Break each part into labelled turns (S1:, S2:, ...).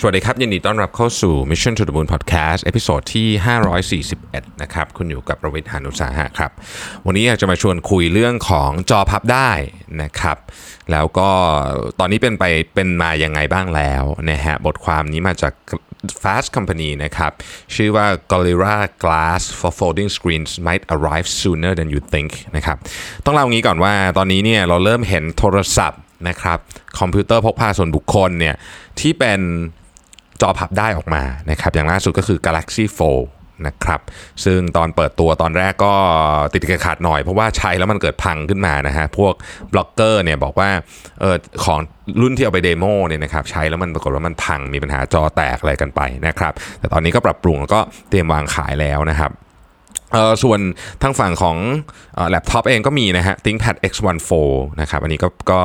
S1: สวัสดีครับ ยินดีต้อนรับเข้าสู่ Mission to the Moon Podcast episode ที่ 541 นะครับ คุณอยู่กับประวิทย์หานุสาหะครับ วันนี้อยากจะมาชวนคุยเรื่องของจอพับได้นะครับ แล้วก็ตอนนี้เป็นไปเป็นมายังไงบ้างแล้วนะฮะ บทความนี้มาจาก Fast Company นะครับ ชื่อว่า Gorilla Glass for Folding Screens might arrive sooner than you think นะครับ ต้องเล่างี้ก่อนว่าตอนนี้เนี่ยเราเริ่มเห็นโทรศัพท์นะครับคอมพิวเตอร์พกพาส่วนบุคคลเนี่ยที่เป็น จอพับได้ออกมานะครับอย่างล่าสุดก็คือ Galaxy Fold นะครับซึ่งตอนเปิดตัวตอนแรกก็ติดขัดหน่อยเพราะว่าใช้แล้วมันเกิดพังขึ้นมานะฮะพวกบล็อกเกอร์เนี่ยบอกว่าเออของรุ่นที่เอาไป demo เนี่ยนะครับใช้แล้วมันปรากฏว่ามันพังมีปัญหาจอแตกอะไรกันไปนะครับแต่ตอนนี้ก็ปรับปรุงแล้วก็เตรียมวางขายแล้วนะครับเออส่วนทางฝั่งของแล็ปท็อปเองก็มีนะฮะ ThinkPad X1 Fold นะครับอันนี้ก็ก็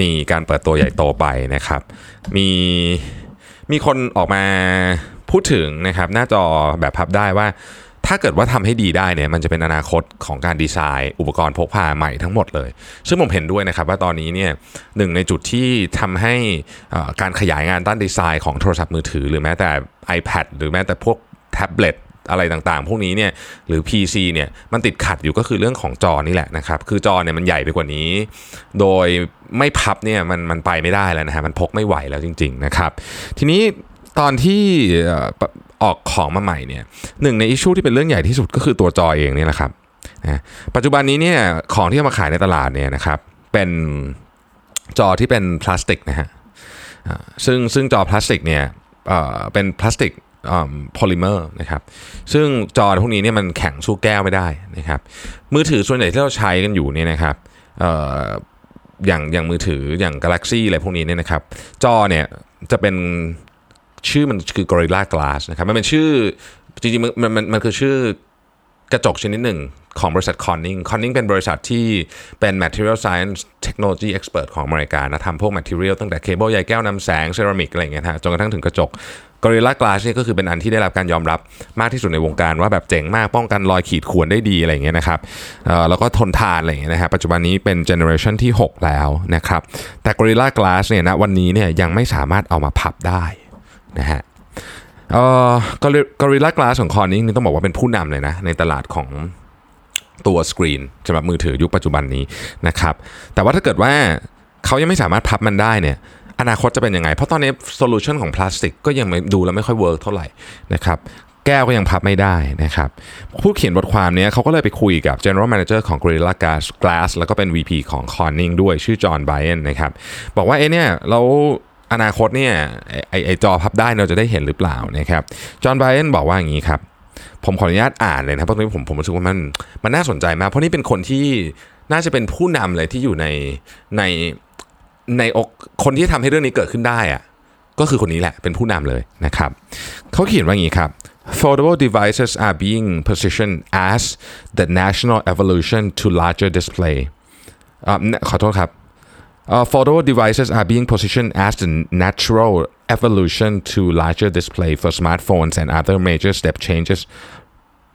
S1: มีการเปิดตัวใหญ่โตไปนะครับมี มีคนออกมาพูดถึงนะครับหน้าจอแบบพับได้ว่า ถ้าเกิดว่าทำให้ดีได้เนี่ยมันจะเป็นอนาคตของการดีไซน์ อุปกรณ์พกพาใหม่ทั้งหมดเลย ซึ่งผมเห็นด้วยนะครับว่าตอนนี้เนี่ยหนึ่งในจุดที่ทำให้การขยายงานด้านดีไซน์ของโทรศัพท์มือถือ หรือแม้แต่ iPad หรือแม้แต่พวกแท็บเล็ต อะไรต่างๆ พวกนี้เนี่ยหรือ PC เนี่ยมันติดขัดอยู่ก็คือเรื่องของจอนี่แหละนะครับ คือจอเนี่ยมันใหญ่ไปกว่านี้ โดยไม่พับเนี่ยมันมันไปไม่ได้แล้วนะฮะมันพกไม่ไหวแล้วจริง ๆนะครับ ทีนี้ตอนที่ออกของมาใหม่เนี่ยหนึ่งในอิชชูที่เป็นเรื่องใหญ่ที่สุดก็คือตัวจอเองเนี่ยแหละครับนะปัจจุบันนี้เนี่ยของที่เอามาขายในตลาดเนี่ยนะครับเป็นจอที่เป็นพลาสติกนะฮะซึ่งซึ่งจอพลาสติกเนี่ยเป็นพลาสติก โพลิเมอร์นะครับซึ่งจอพวกนี้เนี่ยมันแข็งสู้แก้วไม่ได้นะครับมือถือส่วนใหญ่ที่เราใช้กันอยู่เนี่ยนะครับอย่างอย่างมือถืออย่าง Galaxy อะไรพวกนี้เนี่ยนะครับจอเนี่ยจะเป็นชื่อมันคือ Gorilla Glass นะครับมันเป็นชื่อจริงๆมันมันมันคือชื่อกระจกชนิดหนึ่ง ของบริษัท Corning Corning เป็นบริษัทที่เป็น Material Science Technology Expert ของอเมริกานะทำพวก Material ตั้งแต่เคเบิลใยแก้วนำแสงเซรามิกอะไรอย่างเงี้ยนะฮะจนกระทั่งถึงกระจก Gorilla Glass เนี่ยก็คือเป็นอันที่ได้รับการยอมรับมากที่สุดในวงการว่าแบบเจ๋งมากป้องกันรอยขีดข่วนได้ดีอะไรอย่างเงี้ยนะครับแล้วก็ทนทานอะไรอย่างเงี้ยนะฮะปัจจุบันนี้เป็นเจเนอเรชันที่ 6 แล้วนะครับแต่ Gorilla Glass เนี่ยนะวันนี้เนี่ยยังไม่สามารถเอามาพับได้นะฮะเอ่อ Gorilla Glass ของ Corning นี้ต้องบอกว่าเป็นผู้นำเลยนะในตลาดของ ตัวสกรีนสำหรับมือถือยุคปัจจุบันนี้นะครับแต่ว่าถ้าเกิดว่าเขายังไม่สามารถพับมันได้เนี่ยอนาคตจะเป็นยังไง เพราะตอนนี้ solution ของพลาสติกก็ยังไม่ดูแล้วไม่ค่อยเวิร์กเท่าไหร่นะครับแก้วก็ยังพับไม่ได้นะครับผู้เขียนบทความนี้เขาก็เลยไปคุยกับ General Manager ของ Gorilla Glass Glass แล้วก็เป็น VP ของ Corning ด้วยชื่อ John Bayne นะครับบอกว่าเอ้เนี่ยเราอนาคตเนี่ยไอไอจอพับได้เราจะได้เห็นหรือเปล่านะครับจอห์นไบเอนบอกว่าอย่างนี้ครับ ผมขออนุญาตอ่านเลยนะเพราะตอนนี้ผมผมรู้สึกว่ามันมันน่าสนใจมาก เพราะนี่เป็นคนที่น่าจะเป็นผู้นำเลยที่อยู่ในในในอกคนที่ทำให้เรื่องนี้เกิดขึ้นได้อะก็คือคนนี้แหละเป็นผู้นำเลยนะครับเขาเขียนว่าอย่างนี้ครับ Foldable devices are being positioned as the national evolution to larger display ขอโทษครับ Uh, foldable devices are being positioned as the natural evolution to larger display for smartphones and other major step changes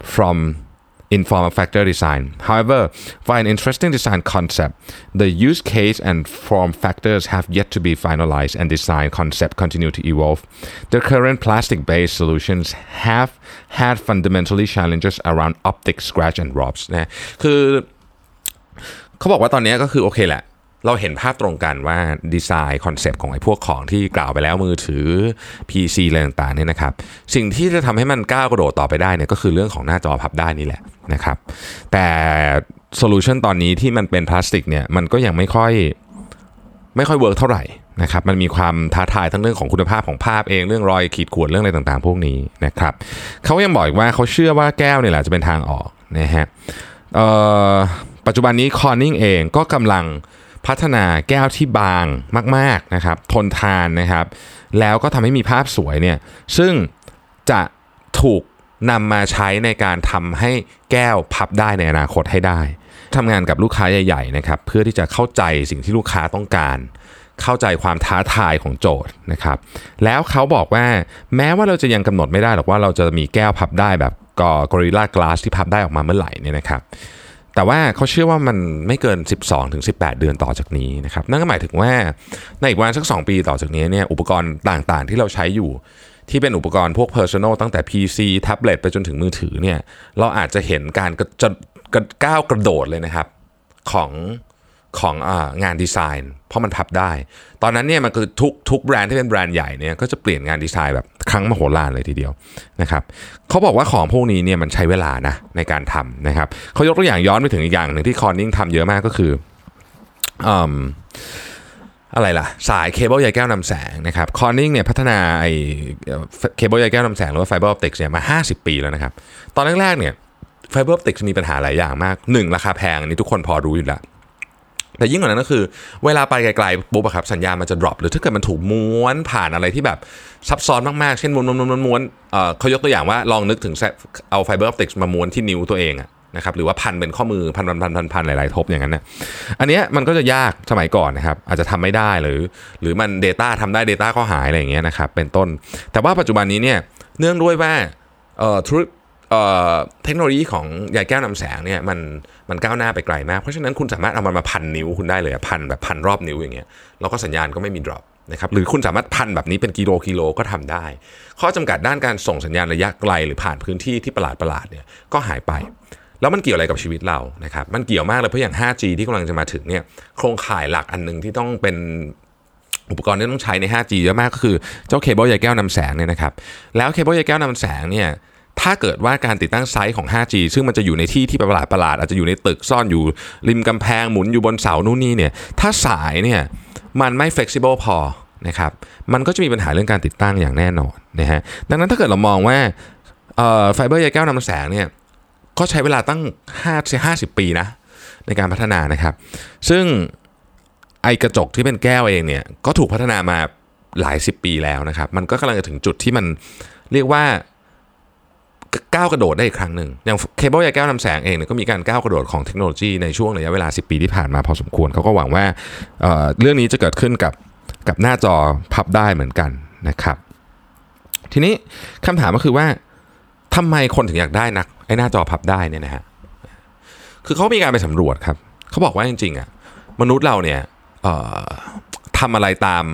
S1: from in form factor design. However, for an interesting design concept, the use case and form factors have yet to be finalized and design concept continue to evolve. The current plastic-based solutions have had fundamentally challenges around optic scratch and rubs นะคือเขาบอกว่าตอนนี้ก็คือโอเคแหละ เราเห็นภาพตรงกันว่าดีไซน์คอนเซปต์ของไอ้พวกของที่กล่าวไปแล้วมือถือ PC อะไรต่างๆเนี่ยนะครับ สิ่งที่จะทำให้มันก้าวกระโดดต่อไปได้เนี่ยก็คือเรื่องของหน้าจอพับได้นี่แหละนะครับ แต่ solution ตอนนี้ที่มันเป็นพลาสติกเนี่ยมันก็ยังไม่ค่อยไม่ค่อยเวิร์กเท่าไหร่นะครับมันมีความท้าทายทั้งเรื่องของคุณภาพของภาพเองเรื่องรอยขีดข่วนเรื่องอะไรต่างๆ พวกนี้นะครับเขายังบอกอีกว่าเขาเชื่อว่าแก้วเนี่ยแหละจะเป็นทางออกนะฮะปัจจุบันนี้คอนนิ่งเองก็กำลัง พัฒนาแก้วที่บางมากๆนะครับทนทานนะครับ แล้วก็ทำให้มีภาพสวยเนี่ยซึ่งจะถูกนำมาใช้ในการทำให้แก้วพับได้ในอนาคตให้ได้ทำงานกับลูกค้าใหญ่ๆนะครับเพื่อที่จะเข้าใจสิ่งที่ลูกค้าต้องการ เข้าใจความท้าทายของโจทย์นะครับ แล้วเขาบอกว่าแม้ว่าเราจะยังกำหนดไม่ได้หรอกว่าเราจะมีแก้วพับได้แบบก็กอริลลากลาสที่พับได้ออกมาเมื่อไหร่เนี่ยนะครับ แต่ว่าเขาเชื่อว่ามันไม่เกิน 12-18 เดือนต่อจากนี้นะครับนั่นก็หมายถึงว่าในอีกวันสัก 2 ปีต่อจากนี้เนี่ยอุปกรณ์ต่างๆ ที่เราใช้อยู่ที่เป็นอุปกรณ์พวก Personal ตั้งแต่ PC แท็บเล็ตไปจนถึงมือถือเนี่ยเราอาจจะเห็นการกระก้าวกระโดดเลยนะครับของ ขององานดีไซน์ เพราะมันพับได้ ตอนนั้นเนี่ยมันคือทุกทุกแบรนด์ที่เป็นแบรนด์ใหญ่เนี่ยก็จะเปลี่ยนงานดีไซน์แบบครั้งมโหฬารเลยทีเดียวนะครับเขาบอกว่าของพวกนี้เนี่ยมันใช้เวลานะในการทำนะครับเขายกตัวอย่างย้อนไปถึงอีกอย่างหนึ่งที่ Corning ทำเยอะมากก็คืออะไรล่ะ สายเคเบิลใยแก้วนำแสงนะครับ Corning เนี่ยพัฒนาไอ้เคเบิลใยแก้วนำแสงหรือว่า fiber optic เนี่ยมา 50 ปีแล้วนะครับ ตอนแรกๆเนี่ยfiber optic มีปัญหาหลายอย่างมากหนึ่งราคาแพงอันนี้ทุกคนพอรู้อยู่แล้ว แต่ยิ่งกว่านั้นก็คือ เวลาไปไกลๆปุ๊บครับสัญญาณมันจะ drop หรือถ้าเกิดมันถูกม้วนผ่านอะไรที่แบบซับซ้อนมากๆ เช่นม้วนม้วนม้วนม้วนเขายกตัวอย่างว่าลองนึกถึงเอา fiber optic มาม้วนที่นิ้วตัวเองนะครับหรือว่าพันเป็นข้อมือพันพันพันพันพันหลายๆทบอย่างนั้นนะอันนี้มันก็จะยากสมัยก่อนนะครับอาจจะทำไม่ได้หรือ หรือมัน Data ทำได้ Data ก็หายอะไรอย่างเงี้ยนะครับเป็นต้น แต่ว่าปัจจุบันนี้เนี่ยเนื่องด้วยว่าเอ่อธุรเอ่อ เทคโนโลยีของยาแก้วนำแสงเนี่ยมันมันก้าวหน้าไปไกลมาก เพราะฉะนั้นคุณสามารถเอามันมาพันนิ้วคุณได้เลยอะพันแบบพันรอบนิ้วอย่างเงี้ยแล้วก็สัญญาณก็ไม่มี drop นะครับหรือคุณสามารถพันแบบนี้เป็นกิโลกิโลก็ทำได้ ข้อจำกัดด้านการส่งสัญญาณระยะไกล หรือผ่านพื้นที่ที่ประหลาดประหลาดเนี่ยก็หายไป แล้วมันเกี่ยวอะไรกับชีวิตเรานะครับมันเกี่ยวมากเลยเพราะอย่าง 5G ที่กำลังจะมาถึงเนี่ยโครงข่ายหลักอันหนึ่งที่ต้องเป็นอุปกรณ์ที่ต้องใช้ใน 5G เยอะมากก็คือเจ้าเคเบิลใยแก้วนำแสงเนี่ยนะครับแล้วเคเบิลใยแก้วนำแสงเนี่ย ถ้าเกิดว่าการติดตั้ง site ของ 5G ซึ่งมันจะอยู่ในที่ที่ประหลาดประหลาดอาจจะอยู่ในตึกซ่อนอยู่ริมกำแพงหมุนอยู่บนเสานู่นนี่เนี่ยถ้าสายเนี่ยมันไม่ flexible พอนะครับมันก็จะมีปัญหาเรื่องการติดตั้งอย่างแน่นอนนะฮะดังนั้นถ้าเกิดเรามองว่าไฟเบอร์ใยแก้วนำแสงเนี่ยก็ใช้เวลาตั้ง 50 ปีนะในการพัฒนานะครับ ซึ่งไอกระจกที่เป็นแก้วเองเนี่ยก็ถูกพัฒนามาหลายสิบปีแล้วนะครับ มันก็กำลังจะถึงจุดที่มันเรียกว่า ก้าวกระโดดได้อีกครั้งหนึ่งอย่างเคเบิลใยแก้วนำแสงเองเนี่ยก็มีการก้าวกระโดดของเทคโนโลยีในช่วงระยะเวลา 10 ปีที่ผ่านมาพอสมควรเขาก็หวังว่าเเรื่องนี้จะเกิดขึ้นกับกับหน้าจอพับได้เหมือนกันนะครับ ทีนี้คำถามก็คือว่าทำไมคนถึงอยากได้นักไอ้หน้าจอพับได้เนี่ยนะฮะคือเขามีการไปสำรวจครับเขาบอกว่าจริงๆอะมนุษย์เราเนี่ยทำอะไรตาม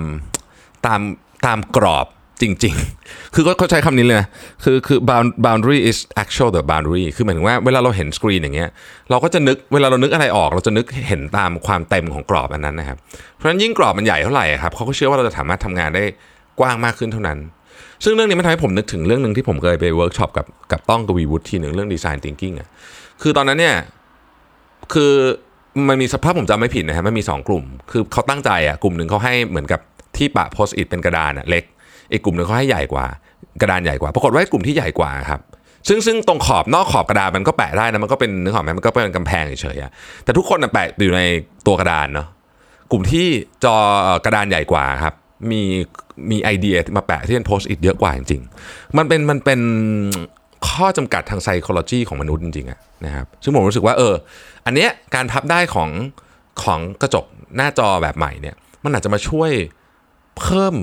S1: ตามตามกรอบ จริง ๆ คือเขาใช้คำนี้เลยนะคือคือ boundary is actual the boundary คือหมายถึงว่าเวลาเราเห็นสกรีนอย่างเงี้ยเราก็จะนึกเวลาเรานึกอะไรออก เราจะนึกเห็นตามความเต็มของกรอบอันนั้นนะครับ เพราะฉะนั้นยิ่งกรอบมันใหญ่เท่าไหร่ครับเขาก็เชื่อว่าเราจะสามารถทำงานได้กว้างมากขึ้นเท่านั้น ซึ่งเรื่องนี้มันทำให้ผมนึกถึงเรื่องหนึ่งที่ผมเคยไปเวิร์กช็อปกับกับต้องกวีวุฒิทีหนึ่งเรื่องดีไซน์ thinking อะคือตอนนั้นเนี่ยคือมันมีสภาพผมจำไม่ผิดนะฮะมันมี 2 กลุ่ม คือเขาตั้งใจอะกลุ่มหนึ่งเขาให้เหมือนกับที่แปะ Post-it เป็นกระดานอะเล็ก อีกกลุ่มหนึ่งเขาให้ใหญ่กว่า กระดานใหญ่กว่า ปรากฏว่ากลุ่มที่ใหญ่กว่าครับซึ่งซึ่งตรงขอบนอกขอบกระดานมันก็แปะได้นะมันก็เป็นนึกออกไหมมันก็เป็นกำแพงเฉยๆแต่ทุกคนแปะอยู่ในตัวกระดานเนาะกลุ่มที่จอกระดานใหญ่กว่าครับ มีมีไอเดียมาแปะที่เป็นโพสต์อิทเยอะกว่าจริงๆมันเป็นมันเป็นข้อจำกัดทางไซโคโลจีของมนุษย์จริงๆนะครับซึ่งผมรู้สึกว่าเออ อันเนี้ยการพับได้ของของกระจกหน้าจอแบบใหม่เนี่ย มันอาจจะมาช่วยเพิ่ม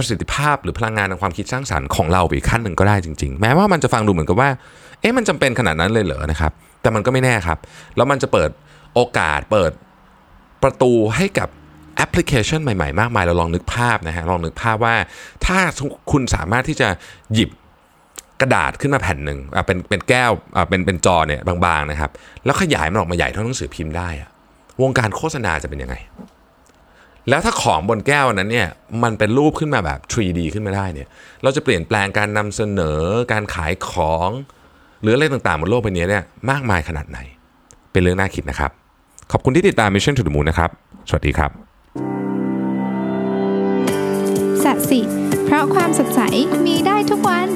S1: ประสิทธิภาพหรือพลังงานทางความคิดสร้างสรรค์ของเราไปอีกขั้นหนึ่งก็ได้จริง ๆ แม้ว่ามันจะฟังดูเหมือนกับว่าเอ๊ะมันจำเป็นขนาดนั้นเลยเหรอนะครับแต่มันก็ไม่แน่ครับ แล้วมันจะเปิดโอกาสเปิดประตูให้กับแอปพลิเคชันใหม่ๆ มากมาย เราลองนึกภาพนะฮะ ลองนึกภาพว่าถ้าคุณสามารถที่จะหยิบกระดาษขึ้นมาแผ่นหนึ่งเป็นเป็นแก้วเป็นเป็นจอเนี่ยบางๆนะครับ แล้วขยายมันออกมาใหญ่เท่าหนังสือพิมพ์ได้อะวงการโฆษณาจะเป็นยังไง แล้วถ้าของบนแก้วนั้นเนี่ยมันเป็นรูปขึ้นมาแบบ 3D ขึ้นมาได้เนี่ยเราจะเปลี่ยนแปลงการนำเสนอการขายของ หรืออะไรต่างๆบนโลกใบนี้เนี่ยมากมายขนาดไหน เป็นเรื่องน่าคิดนะครับ ขอบคุณที่ติดตาม Mission to the Moon นะครับ สวัสดีครับ
S2: สัสิเพราะความสดใสมีได้ทุกวัน